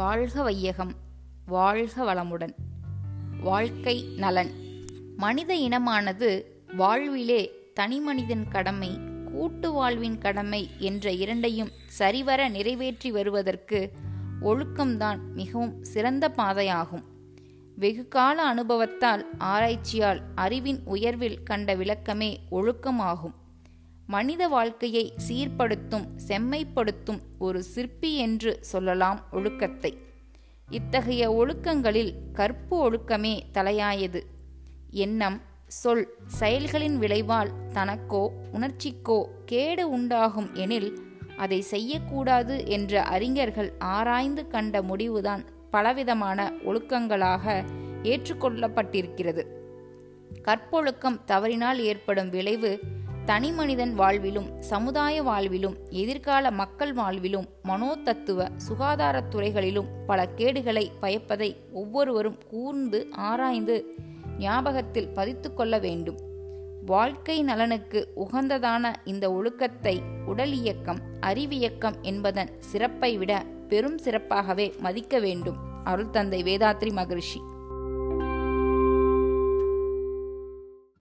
வாழ்க வையகம் வாழ்க வளமுடன். வாழ்க்கை நலன். மனித இனமானது வாழ்விலே தனிமனிதன் கடமை கூட்டு வாழ்வின் கடமை என்ற இரண்டையும் சரிவர நிறைவேற்றி வருவதற்கு ஒழுக்கம்தான் மிகவும் சிறந்த பாதையாகும். வெகுகால அனுபவத்தால் ஆராய்ச்சியால் அறிவின் உயர்வில் கண்ட விளக்கமே ஒழுக்கமாகும். மனித வாழ்க்கையை சீர்படுத்தும் செம்மைப்படுத்தும் ஒரு சிற்பி என்று சொல்லலாம் ஒழுக்கத்தை. இத்தகைய ஒழுக்கங்களில் கற்பு ஒழுக்கமே தலையாயது. எண்ணம் சொல் செயல்களின் விளைவால் தனக்கோ உணர்ச்சிக்கோ கேடு உண்டாகும் எனில் அதை செய்யக்கூடாது என்ற அறிஞர்கள் ஆராய்ந்து கண்ட முடிவுதான் பலவிதமான ஒழுக்கங்களாக ஏற்றுக்கொள்ளப்பட்டிருக்கிறது. கற்பொழுக்கம் தவறினால் ஏற்படும் விளைவு தனிமனிதன் வாழ்விலும் சமுதாய வாழ்விலும் எதிர்கால மக்கள் வாழ்விலும் மனோதத்துவ சுகாதாரத் துறைகளிலும் பல கேடுகளை பயப்பதை ஒவ்வொருவரும் கூர்ந்து ஆராய்ந்து ஞாபகத்தில் பதித்து கொள்ள வேண்டும். வாழ்க்கை நலனுக்கு உகந்ததான இந்த ஒழுக்கத்தை உடல் இயக்கம் அறிவியக்கம் என்பதன் சிறப்பை விட பெரும் சிறப்பாகவே மதிக்க வேண்டும். அருள் தந்தை வேதாத்ரி மகரிஷி.